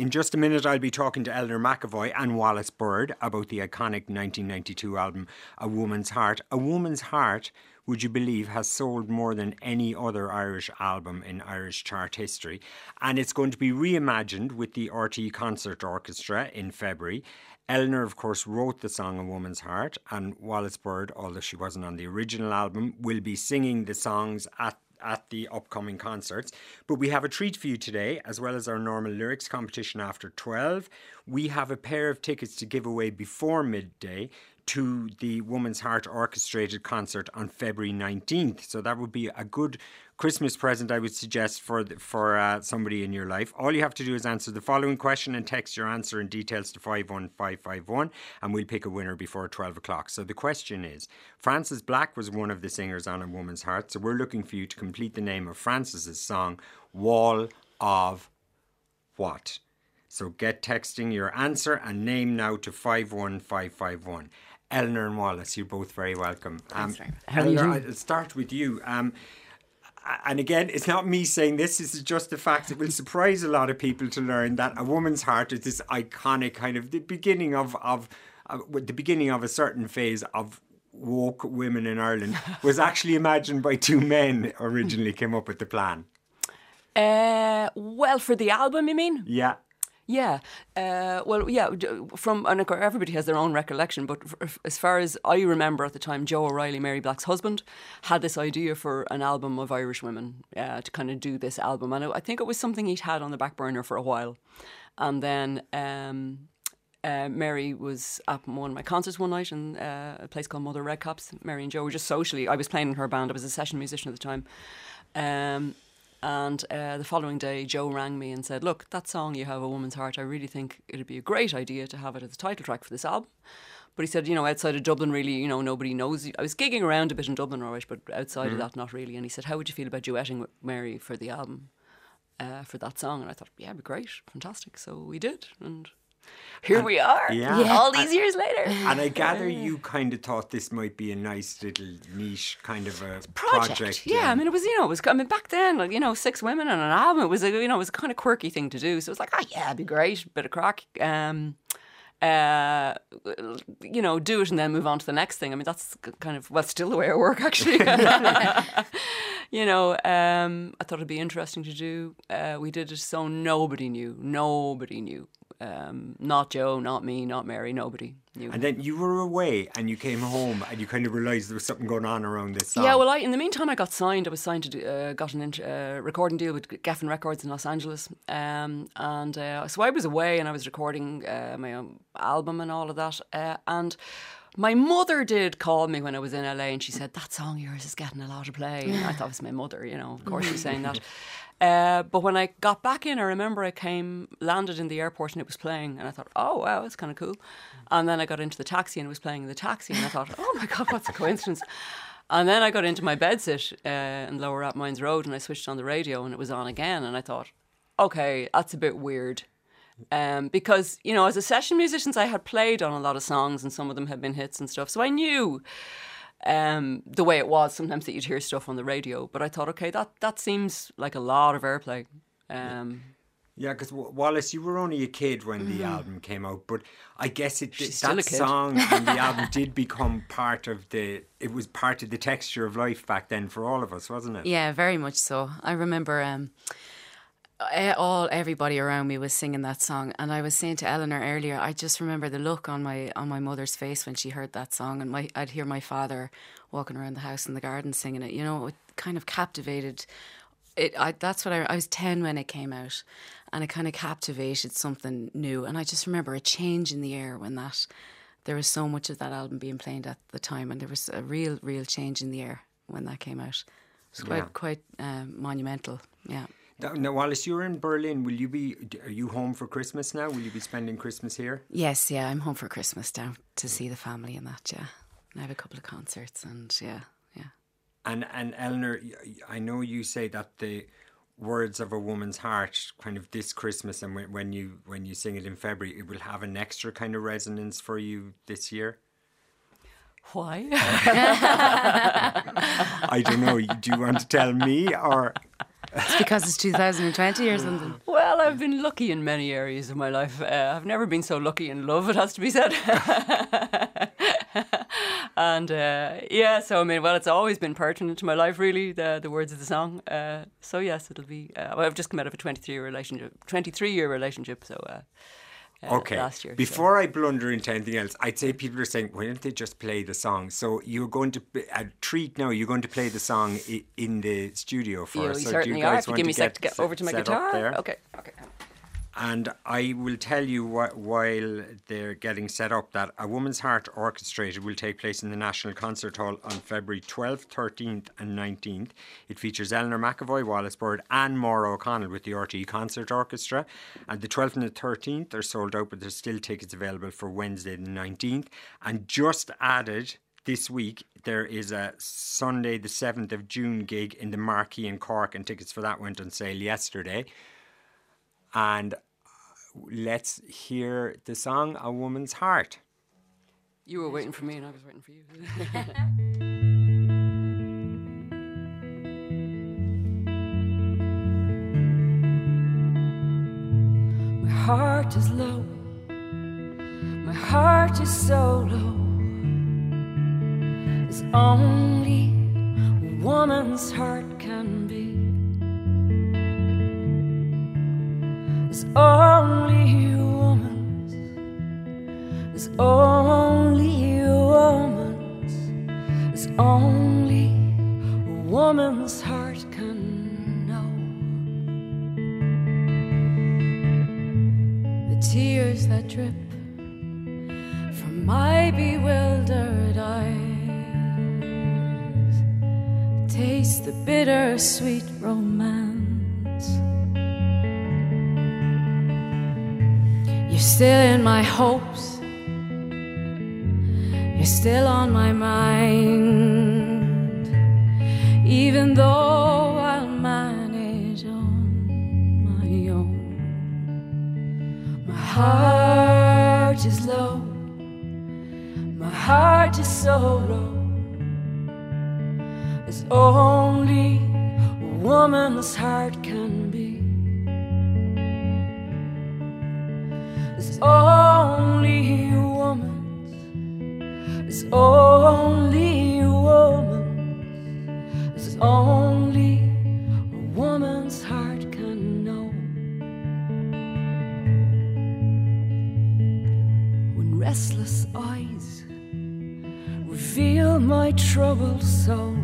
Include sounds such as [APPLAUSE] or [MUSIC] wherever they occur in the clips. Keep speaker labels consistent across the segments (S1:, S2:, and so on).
S1: in just a minute, I'll be talking to Eleanor McEvoy and Wallis Bird about the iconic 1992 album A Woman's Heart. A Woman's Heart, would you believe, has sold more than any other Irish album in Irish chart history. And it's going to be reimagined with the RTÉ Concert Orchestra in February. Eleanor, of course, wrote the song A Woman's Heart, and Wallis Bird, although she wasn't on the original album, will be singing the songs at at the upcoming concerts. But we have a treat for you today, as well as our normal lyrics competition after 12. We have a pair of tickets to give away before midday to the Woman's Heart orchestrated concert on February 19th. So that would be a good Christmas present, I would suggest, for for uh, somebody in your life. All you have to do is answer the following question and text your answer and details to 51551, and we'll pick a winner before 12 o'clock. So the question is Frances Black was one of the singers on A Woman's Heart. So we're looking for you to complete the name of Frances's song, Wall of What? So get texting your answer and name now to 51551. Eleanor and Wallis, you're both very welcome. Um, Eleanor, I'll start with you. Um, and again, it's not me saying this, this is just the fact it will surprise a lot of people to learn that a woman's heart is this iconic kind of the beginning of, of uh, the beginning of a certain phase of woke women in Ireland [LAUGHS] was actually imagined by two men originally came up with the plan.
S2: Uh, well, for the album, you mean?
S1: Yeah.
S2: Yeah, uh, well, yeah. From and everybody has their own recollection, but as far as I remember at the time, Joe O'Reilly, Mary Black's husband, had this idea for an album of Irish women uh, to kind of do this album, and I think it was something he'd had on the back burner for a while, and then. Um, uh, Mary was at one of my concerts one night in uh, a place called Mother Redcaps. Mary and Joe were just socially. I was playing in her band. I was a session musician at the time. Um, and uh, the following day, Joe rang me and said, Look, that song, You Have a Woman's Heart, I really think it'd be a great idea to have it as a title track for this album. But he said, you know, outside of Dublin, really, you know, nobody knows. I was gigging around a bit in Dublin, alright, but outside mm. of that, not really. And he said, How would you feel about duetting with Mary for the album, uh, for that song? And I thought, Yeah, it'd be great, fantastic. So we did. And here and, we are. Yeah. yeah. All these and, years later.
S1: And I gather [LAUGHS] you kind of thought this might be a nice little niche kind of a project. project
S2: yeah. yeah. I mean, it was, you know, it was, I mean, back then, like, you know, six women on an album, it was a, you know, it was a kind of quirky thing to do. So it was like, oh, yeah, it'd be great, bit of crack. Um, uh, you know, do it and then move on to the next thing. I mean, that's kind of well, still the way I work [LAUGHS] actually. [LAUGHS] you know, um, I thought it'd be interesting to do. Uh, we did it so nobody knew, nobody knew um, not Joe, not me, not Mary, nobody knew.
S1: And then you were away and you came home and you kind of realised there was something going on around this song.
S2: Yeah, well, I, in the meantime, I got signed. I was signed to do, uh, got an uh, recording deal with Geffen Records in Los Angeles. Um, and uh, so I was away and I was recording uh, my own album and all of that. Uh, and my mother did call me when I was in LA and she said, That song of yours is getting a lot of play. And I thought it was my mother, you know, of course she's saying that. [LAUGHS] Uh, but when I got back in, I remember I came, landed in the airport and it was playing, and I thought, oh wow, that's kind of cool. And then I got into the taxi and it was playing in the taxi, and I thought, oh my god, what's a coincidence? And then I got into my bedsit uh, in Lower Rathmines Road, and I switched on the radio, and it was on again, and I thought, okay, that's a bit weird. Um, because you know, as a session musician, I had played on a lot of songs, and some of them had been hits and stuff, so I knew um, the way it was sometimes that you'd hear stuff on the radio. But I thought, okay, that that seems like a lot of airplay. Um,
S1: yeah, because Wallis, you were only a kid when mm-hmm. the album came out, but I guess it did, that song and the album [LAUGHS] did become part of the. It was part of the texture of life back then for all of us, wasn't it?
S3: Yeah, very much so. I remember. Um, all everybody around me was singing that song. And I was saying to Eleanor earlier I just remember the look on my on my mother's face when she heard that song. And my I'd hear my father walking around the house in the garden singing it. You know it kind of captivated it I that's what I I was 10 when it came out. And it kind of captivated something new. And I just remember a change in the air when that there was so much of that album being played at the time. And there was a real real change in the air when that came out. It was quite yeah. quite uh, monumental. Yeah
S1: now, Wallis, you're in Berlin. Will you be? Are you home for Christmas now? Will you be spending Christmas here?
S3: Yes, yeah, I'm home for Christmas down to see the family and that. Yeah, I have a couple of concerts and yeah, yeah.
S1: And and Eleanor, I know you say that the words of a woman's heart, kind of this Christmas, and when you when you sing it in February, it will have an extra kind of resonance for you this year.
S2: Why? [LAUGHS]
S1: I don't know. Do you want to tell me or?
S3: It's because it's 2020 or something.
S2: Well, I've been lucky in many areas of my life. Uh, I've never been so lucky in love, it has to be said. [LAUGHS] and uh, yeah, so I mean, well, it's always been pertinent to my life, really, the the words of the song. Uh, so yes, it'll be. Uh, well, I've just come out of a 23 year relationship, 23 year relationship, so. Uh,
S1: Okay.
S2: Last year. so-
S1: Before I blunder into anything else, I'd say people are saying, why don't they just play the song? So you're going to a treat now. You're going to play the song i- in the studio for
S2: Yeah,
S1: us. so
S2: certainly
S1: do you
S2: are.
S1: guys
S2: you
S1: want
S2: give me a sec to get over to my guitar. Okay, okay.
S1: And I will tell you wh- while they're getting set up that A Woman's Heart Orchestrated will take place in the National Concert Hall on February 12th, 13th, and 19th. It features Eleanor McEvoy, Wallis Bird, and Maura O'Connell with the RTE Concert Orchestra. And the 12th and the 13th are sold out, but there's still tickets available for Wednesday the 19th. And just added this week, there is a Sunday the 7th of June gig in the Marquee in Cork, and tickets for that went on sale yesterday. And uh, let's hear the song A Woman's Heart.
S2: You were waiting for me, and I was waiting for you. [LAUGHS] My heart is low. My heart is so low. As only a woman's heart can only woman's. As only a woman's. As only a woman's heart can know. The tears that drip from my bewildered eyes taste the bittersweet romance. You're still in my hopes, you're still on my mind, even though I'll manage on my own. My heart is low. My heart is so low. As only a woman's heart can be. As only a woman's. As only a woman's. As only a woman's heart can know. when restless eyes reveal my troubled soul.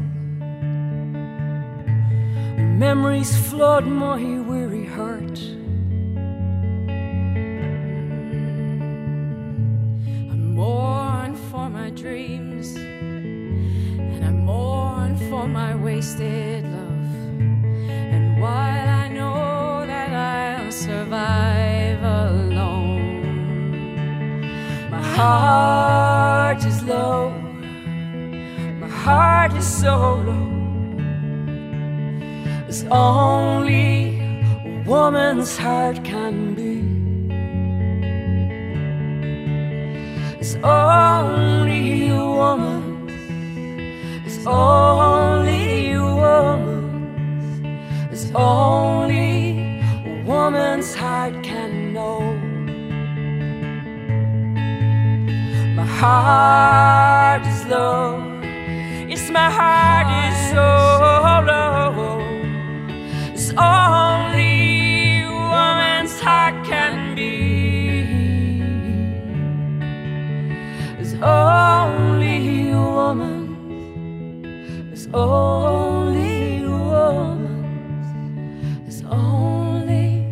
S2: When memories flood my weary heart. My wasted love. And while I know that I'll survive alone, my heart is low. My heart is so low. As only a woman's heart can be. As only a woman. Only a woman. As only a woman's heart can know. My heart is low. Yes, my heart is so low. As only Only a woman. As only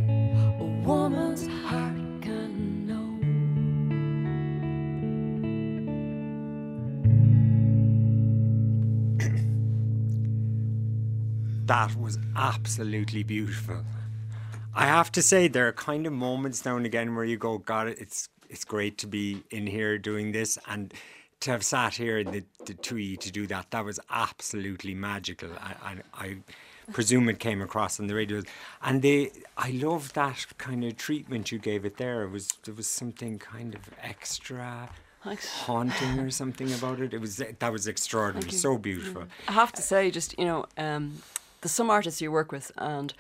S2: a woman's heart can know. [CLEARS THROAT]
S1: That was absolutely beautiful. I have to say, there are kind of moments now and again where you go, God, it's it's great to be in here doing this and to have sat here in the, the Twee to do that. That was absolutely magical. I, I, I presume it came across on the radio. And they, I love that kind of treatment you gave it there. It was there was something kind of extra.
S2: Thanks.
S1: Haunting or [LAUGHS] something about it. It was that was extraordinary, so beautiful.
S2: I have to say, just you know, um, there's some artists you work with, and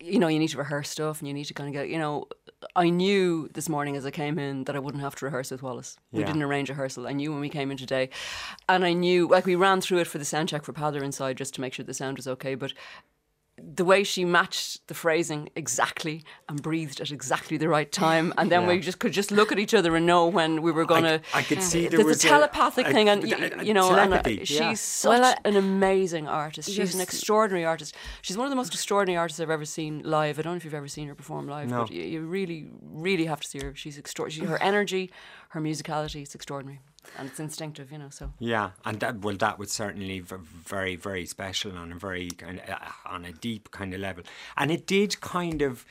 S2: you know, you need to rehearse stuff and you need to kind of get, you know, I knew this morning as I came in that I wouldn't have to rehearse with Wallis. We
S1: Yeah.
S2: didn't arrange rehearsal. I knew when we came in today. And I knew, like, we ran through it for the sound check for Padder inside just to make sure the sound was okay. But the way she matched the phrasing exactly and breathed at exactly the right time, and then
S1: Yeah.
S2: we just could just look at each other and know when we were going to.
S1: I could see there
S2: There's
S1: was
S2: a telepathic
S1: a-
S2: thing, and
S1: a-
S2: y-
S1: a
S2: you know, and uh, she's
S1: yeah.
S2: such
S3: Well, I-
S2: an amazing artist. She's an extraordinary artist. She's one of the most extraordinary artists I've ever seen live. I don't know if you've ever seen her perform live,
S1: No.
S2: but you, you really, really have to see her. She's extraordinary. Her energy, her musicality, it's extraordinary, and it's instinctive, you know. So
S1: Yeah, and that well, that was certainly v- very, very special on a very kind of, uh, on a deep kind of level, and it did kind of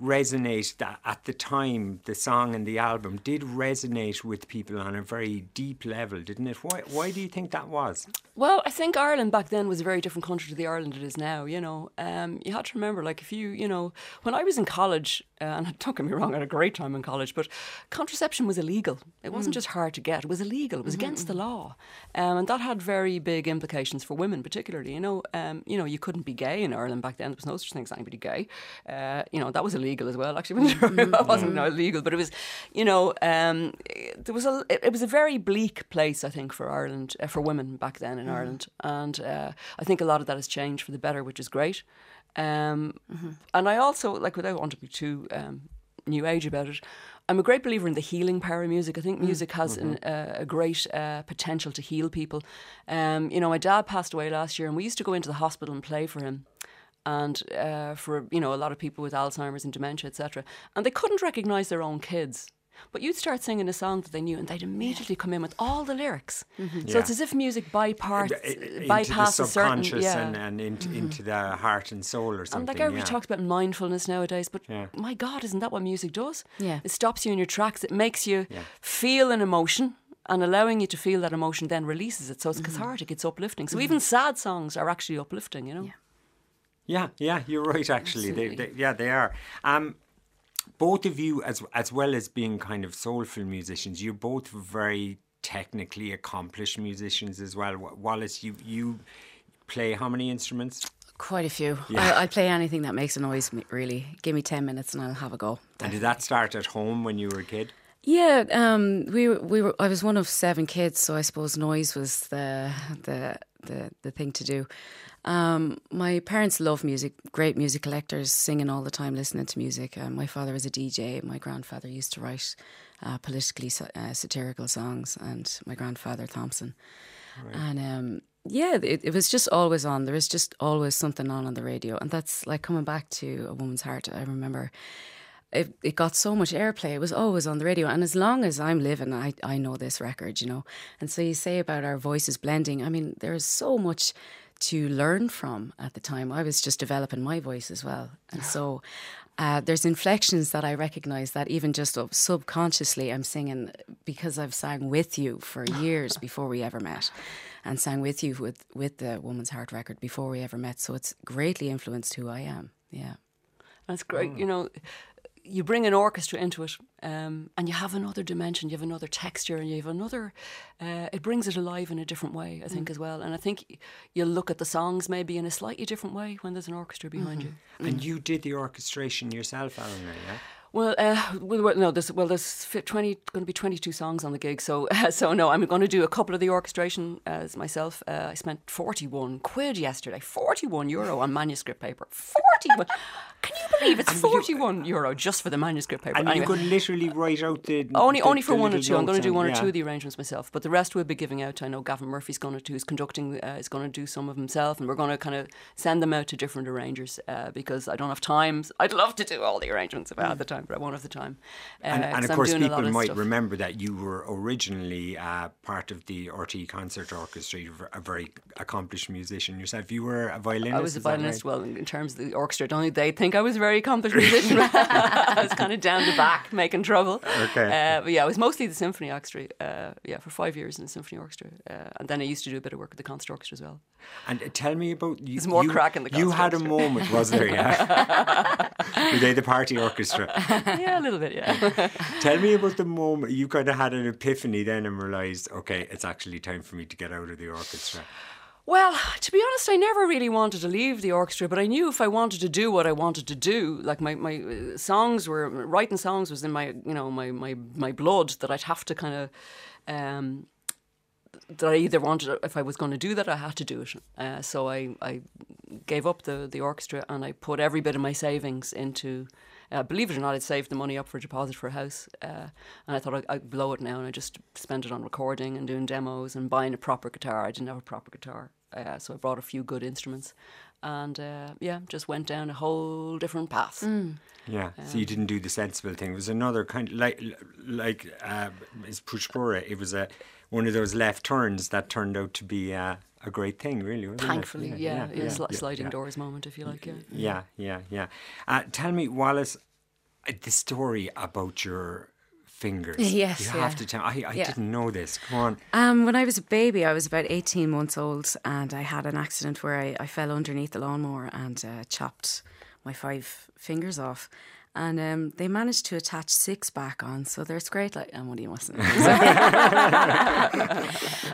S1: resonate that at the time the song and the album did resonate with people on a very deep level, didn't it? Why? Why do you think that was?
S2: Well, I think Ireland back then was a very different country to the Ireland it is now. You know, um, you had to remember, like, if you, you know, when I was in college, uh, and [LAUGHS] don't get me wrong, I had a great time in college, but contraception was illegal. It wasn't just hard to get; it was illegal. It was against the law, um, and that had very big implications for women, particularly. You know, um, you know, you couldn't be gay in Ireland back then. There was no such thing as anybody gay. Uh, you know, that was illegal as well. Actually, [LAUGHS] it wasn't no, illegal, but it was, you know, um, there was a. It, it was a very bleak place, I think, for Ireland, uh, for women back then in Ireland, and uh, I think a lot of that has changed for the better, which is great. Um, And I also like, without wanting to be too um, new age about it. I'm a great believer in the healing power of music. I think music has an, uh, a great uh, potential to heal people. Um, you know, my dad passed away last year, and we used to go into the hospital and play for him and uh, for you know a lot of people with Alzheimer's and dementia, etc. And they couldn't recognise their own kids. But you'd start singing a song that they knew, and they'd immediately come in with all the lyrics. So
S1: Yeah.
S2: it's as if music bypass,
S1: I- I- the
S2: bypasses certain,
S1: subconscious
S2: yeah.
S1: and, and into, into the heart and soul or something.
S2: And like everybody
S1: yeah.
S2: talks about mindfulness nowadays, but
S1: Yeah.
S2: my God, isn't that what music does?
S3: Yeah.
S2: It stops you in your tracks. It makes you
S1: Yeah.
S2: feel an emotion. And allowing you to feel that emotion then releases it. So
S1: Mm-hmm.
S2: it's cathartic, it's uplifting. So even sad songs are actually uplifting, you know?
S1: Yeah, yeah, you're right. Actually, they, they, yeah, they are. Um, both of you, as as well as being kind of soulful musicians, you're both very technically accomplished musicians as well. Wallis, you you play how many instruments?
S3: Quite a few.
S1: Yeah.
S3: I, I play anything that makes a noise. Really, give me ten minutes and I'll have a go.
S1: And did that start at home when you were a kid?
S3: Yeah, um, we were, we were. I was one of seven kids, so I suppose noise was the the the, the thing to do. Um, my parents love music, great music collectors, singing all the time, listening to music. Uh, my father was a DJ. My grandfather used to write uh, politically uh, satirical songs, and my grandfather Thompson. And um, yeah, it, it was just always on. There was just always something on on the radio, and that's like coming back to a woman's heart. I remember it, it got so much airplay. It was always on the radio. And as long as I'm living, I, I know this record, you know. And so you say about our voices blending, I mean, there's so much to learn from at the time. I was just developing my voice as well. And so uh, there's inflections that I recognize that even just subconsciously I'm singing because I've sang with you for [LAUGHS] years before we ever met and sang with you with, with the Woman's Heart record before we ever met. So it's greatly influenced who I am. Yeah.
S2: That's great. You know, you bring an orchestra into it, um, and you have another dimension, you have another texture, and you have another. Uh, it brings it alive in a different way, I think, as well. And I think you'll look at the songs maybe in a slightly different way when there's an orchestra behind you.
S1: And you did the orchestration yourself, Eleanor, yeah?
S2: Well, uh, no, there's well, there's twenty going to be twenty two songs on the gig, so [LAUGHS] so no, I'm going to do a couple of the orchestration as myself. Uh, I spent forty one quid yesterday, forty one euro on manuscript paper, forty one. Can you believe it's forty one euro just for the manuscript paper?
S1: And
S2: Anyway.
S1: you could literally write out the
S2: Only,
S1: the-
S2: only for one or two. I'm going to do one or
S1: yeah.
S2: two of the arrangements myself, but the rest we'll be giving out. I know Gavin Murphy's going to, who's conducting, uh, is going to do some of himself, and we're going to kind of send them out to different arrangers uh, because I don't have time. I'd love to do all the arrangements if I had the time, I won't the time. Uh,
S1: And, and of course,
S2: doing a lot
S1: people
S2: of
S1: might
S2: stuff.
S1: remember that you were originally uh, part of the RT Concert Orchestra. You're a very accomplished musician yourself. You were a violinist.
S2: I was a
S1: is that right?
S2: violinist. Well, in terms of the orchestra, don't think they think I was a very accomplished musician. [LAUGHS] [LAUGHS] I was kind of down the back making trouble.
S1: Okay.
S2: Uh, but yeah, I was mostly the symphony orchestra. Uh, yeah, for five years in the symphony orchestra, uh, and then I used to do a bit of work with the concert orchestra as well.
S1: And uh, tell me about you.
S2: There's more
S1: you,
S2: crack in the
S1: You had a moment, was there? Yeah. [LAUGHS] were they the party orchestra? [LAUGHS]
S2: yeah, a little bit. Yeah. [LAUGHS]
S1: Tell me about the moment you kind of had an epiphany then and realised, okay, it's actually time for me to get out of the orchestra.
S2: Well, to be honest, I never really wanted to leave the orchestra, but I knew if I wanted to do what I wanted to do, like my, my uh, songs were writing songs was in my you know my my, my blood that I'd have to kind of um, that I either wanted if I was going to do that I had to do it. Uh, so I I gave up the the orchestra and I put every bit of my savings into. Uh, believe it or not, I'd saved the money up for a deposit for a house, uh, and I thought I'd, I'd blow it now, and I just spent it on recording and doing demos and buying a proper guitar. I didn't have a proper guitar, uh, so I brought a few good instruments, and uh, yeah, just went down a whole different path.
S1: Yeah, so you didn't do the sensible thing. It was another kind of like like uh, is Pushpura. It was a one of those left turns that turned out to be uh, a great thing, really. Wasn't
S2: Thankfully,
S1: it?
S2: yeah, it was a
S1: yeah,
S2: sliding
S1: yeah.
S2: doors moment, if you like. Yeah.
S1: Yeah, yeah, yeah. Uh, tell me, Wallis, uh, the story about your fingers. [LAUGHS]
S3: Yes,
S1: you
S3: yeah.
S1: have to tell. I, I
S3: Yeah.
S1: didn't know this. Come on.
S3: Um, when I was a baby, I was about 18 months old, and I had an accident where I, I fell underneath the lawnmower and uh, chopped my five fingers off. And um, they managed to attach six back on, so there's great. Like, I'm only mustn't.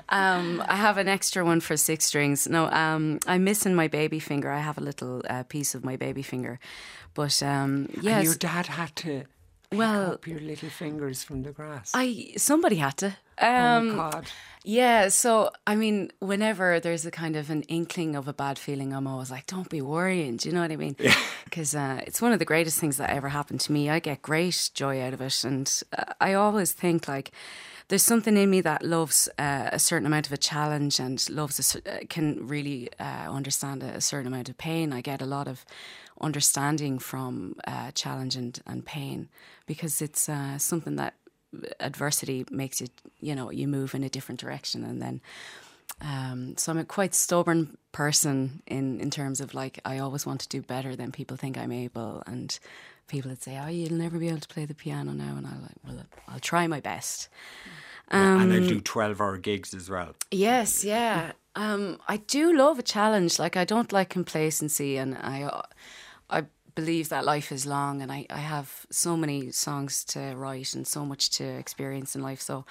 S3: um, I have an extra one for six strings. No, um, I'm missing my baby finger. I have a little uh, piece of my baby finger, but um,
S1: And
S3: yes,
S1: your dad had to
S3: Well,
S1: up your little fingers from the grass.
S3: I somebody had to.
S1: oh
S3: Um,
S1: my God.
S3: Yeah, so I mean, whenever there's a kind of an inkling of a bad feeling, I'm always like, "Don't be worrying." Do you know what I mean? Because [LAUGHS] uh, it's one of the greatest things that ever happened to me. I get great joy out of it, and uh, I always think like there's something in me that loves uh, a certain amount of a challenge and loves a, uh, can really uh, understand a, a certain amount of pain. I get a lot of understanding from uh, challenge and, and pain because it's uh, something that adversity makes you you know you move in a different direction and then um, so I'm a quite stubborn person in in terms of like I always want to do better than people think I'm able and people would say oh you'll never be able to play the piano now and I'm like well I'll try my best
S1: and
S3: Um,
S1: I do 12 hour gigs as well.
S3: Yes, yeah. Um, I do love a challenge. Like I don't like complacency, and I, I believe that life is long, and I, I have so many songs to write and so much to experience in life. So,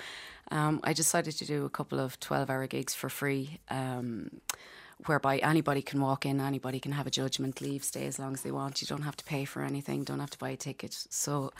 S3: um, I decided to do a couple of twelve-hour gigs for free. Um, Whereby anybody can walk in, anybody can have a judgment, leave, stay as long as they want. You don't have to pay for anything, don't have to buy a ticket. So,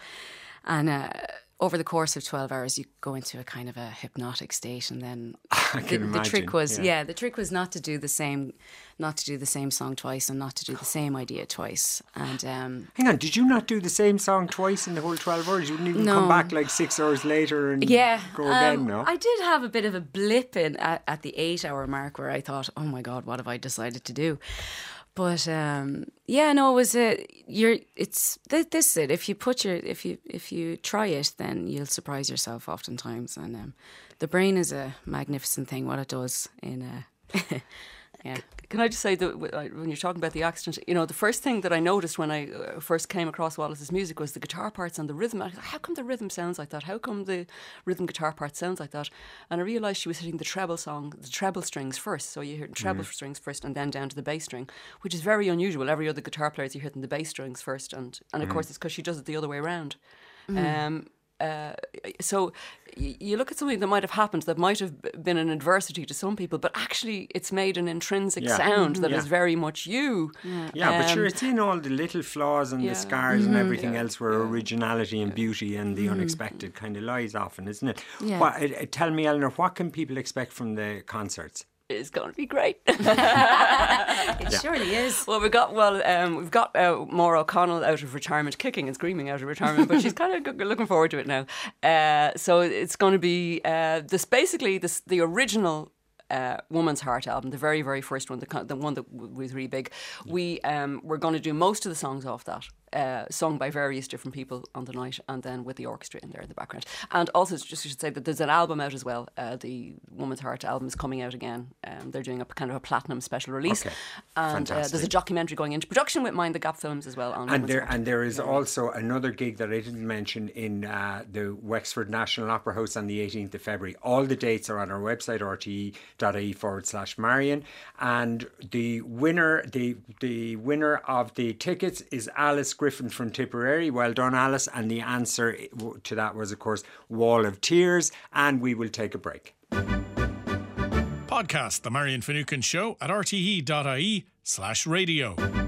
S3: and uh, over the course of 12 hours, you go into a kind of a hypnotic state. And then [LAUGHS] the, the trick was,
S1: yeah.
S3: yeah. the trick was not to do the same, not to do the same song twice and not to do the same idea twice. And um,
S1: Hang on, did you not do the same song twice in the whole 12 hours? You didn't even come back like six hours later and
S3: yeah,
S1: go again,
S3: um,
S1: no?
S3: I did have a bit of a blip in at, at the eight hour mark where I thought, oh my God, what have I decided to do? But um, yeah, no, it was a you're. It's th- this is it. If you put your if you if you try it, then you'll surprise yourself oftentimes. And um, the brain is a magnificent thing. What it does in uh, [LAUGHS] yeah.
S2: Can I just say that when you're talking about the accident, you know, the first thing that I noticed when I uh, first came across Wallis's music was the guitar parts and the rhythm. I thought, how come the rhythm sounds like that? How come the rhythm guitar part sounds like that? And I realised she was hitting the treble song, the treble strings first. So you hear the treble strings first and then down to the bass string, which is very unusual. Every other guitar player, you hitting the bass strings first. And, and of course, it's because she does it the other way around. Um, uh, so you look at something that might have happened that might have been an adversity to some people, but actually it's made an intrinsic
S1: Yeah.
S2: sound that is
S1: Yeah.
S2: very much you.
S1: Yeah, but sure,
S2: Um,
S1: it's in all the little flaws and
S2: yeah.
S1: the scars and everything
S2: Yeah.
S1: else where originality and beauty and the unexpected kind of lies often, isn't it?
S3: Yeah.
S1: What, uh, uh, tell me, Eleanor, what can people expect from the concerts?
S2: It's going to be great. [LAUGHS] [LAUGHS]
S3: It surely is.
S2: well, we've got well, um, we've got uh, Maura O'Connell out of retirement, kicking and screaming out of retirement, but she's kind of looking forward to it now. Uh, so it's going to be uh, this basically this the original. Uh, Woman's Heart album, the very, very first one, the, the one that w- was really big. We um, we're going to do most of the songs off that, uh, sung by various different people on the night, and then with the orchestra in there in the background. And also, just should say that there's an album out as well. Uh, the Woman's Heart album is coming out again. Um, they're doing a kind of a platinum special release,
S1: Okay.
S2: and uh, there's a documentary going into production with Mind the Gap Films as well. On
S1: And
S2: Woman's
S1: there,
S2: Heart.
S1: and there is also another gig that I didn't mention in uh, the Wexford National Opera House on the 18th of February. All the dates are on our website, rte.ie forward slash Marion. And the winner, the the winner of the tickets is Alice Griffin from Tipperary. Well done, Alice. And the answer to that was, of course, Wall of Tears. And we will take a break.
S4: Podcast The Marion Finucane Show at rte.ie slash radio.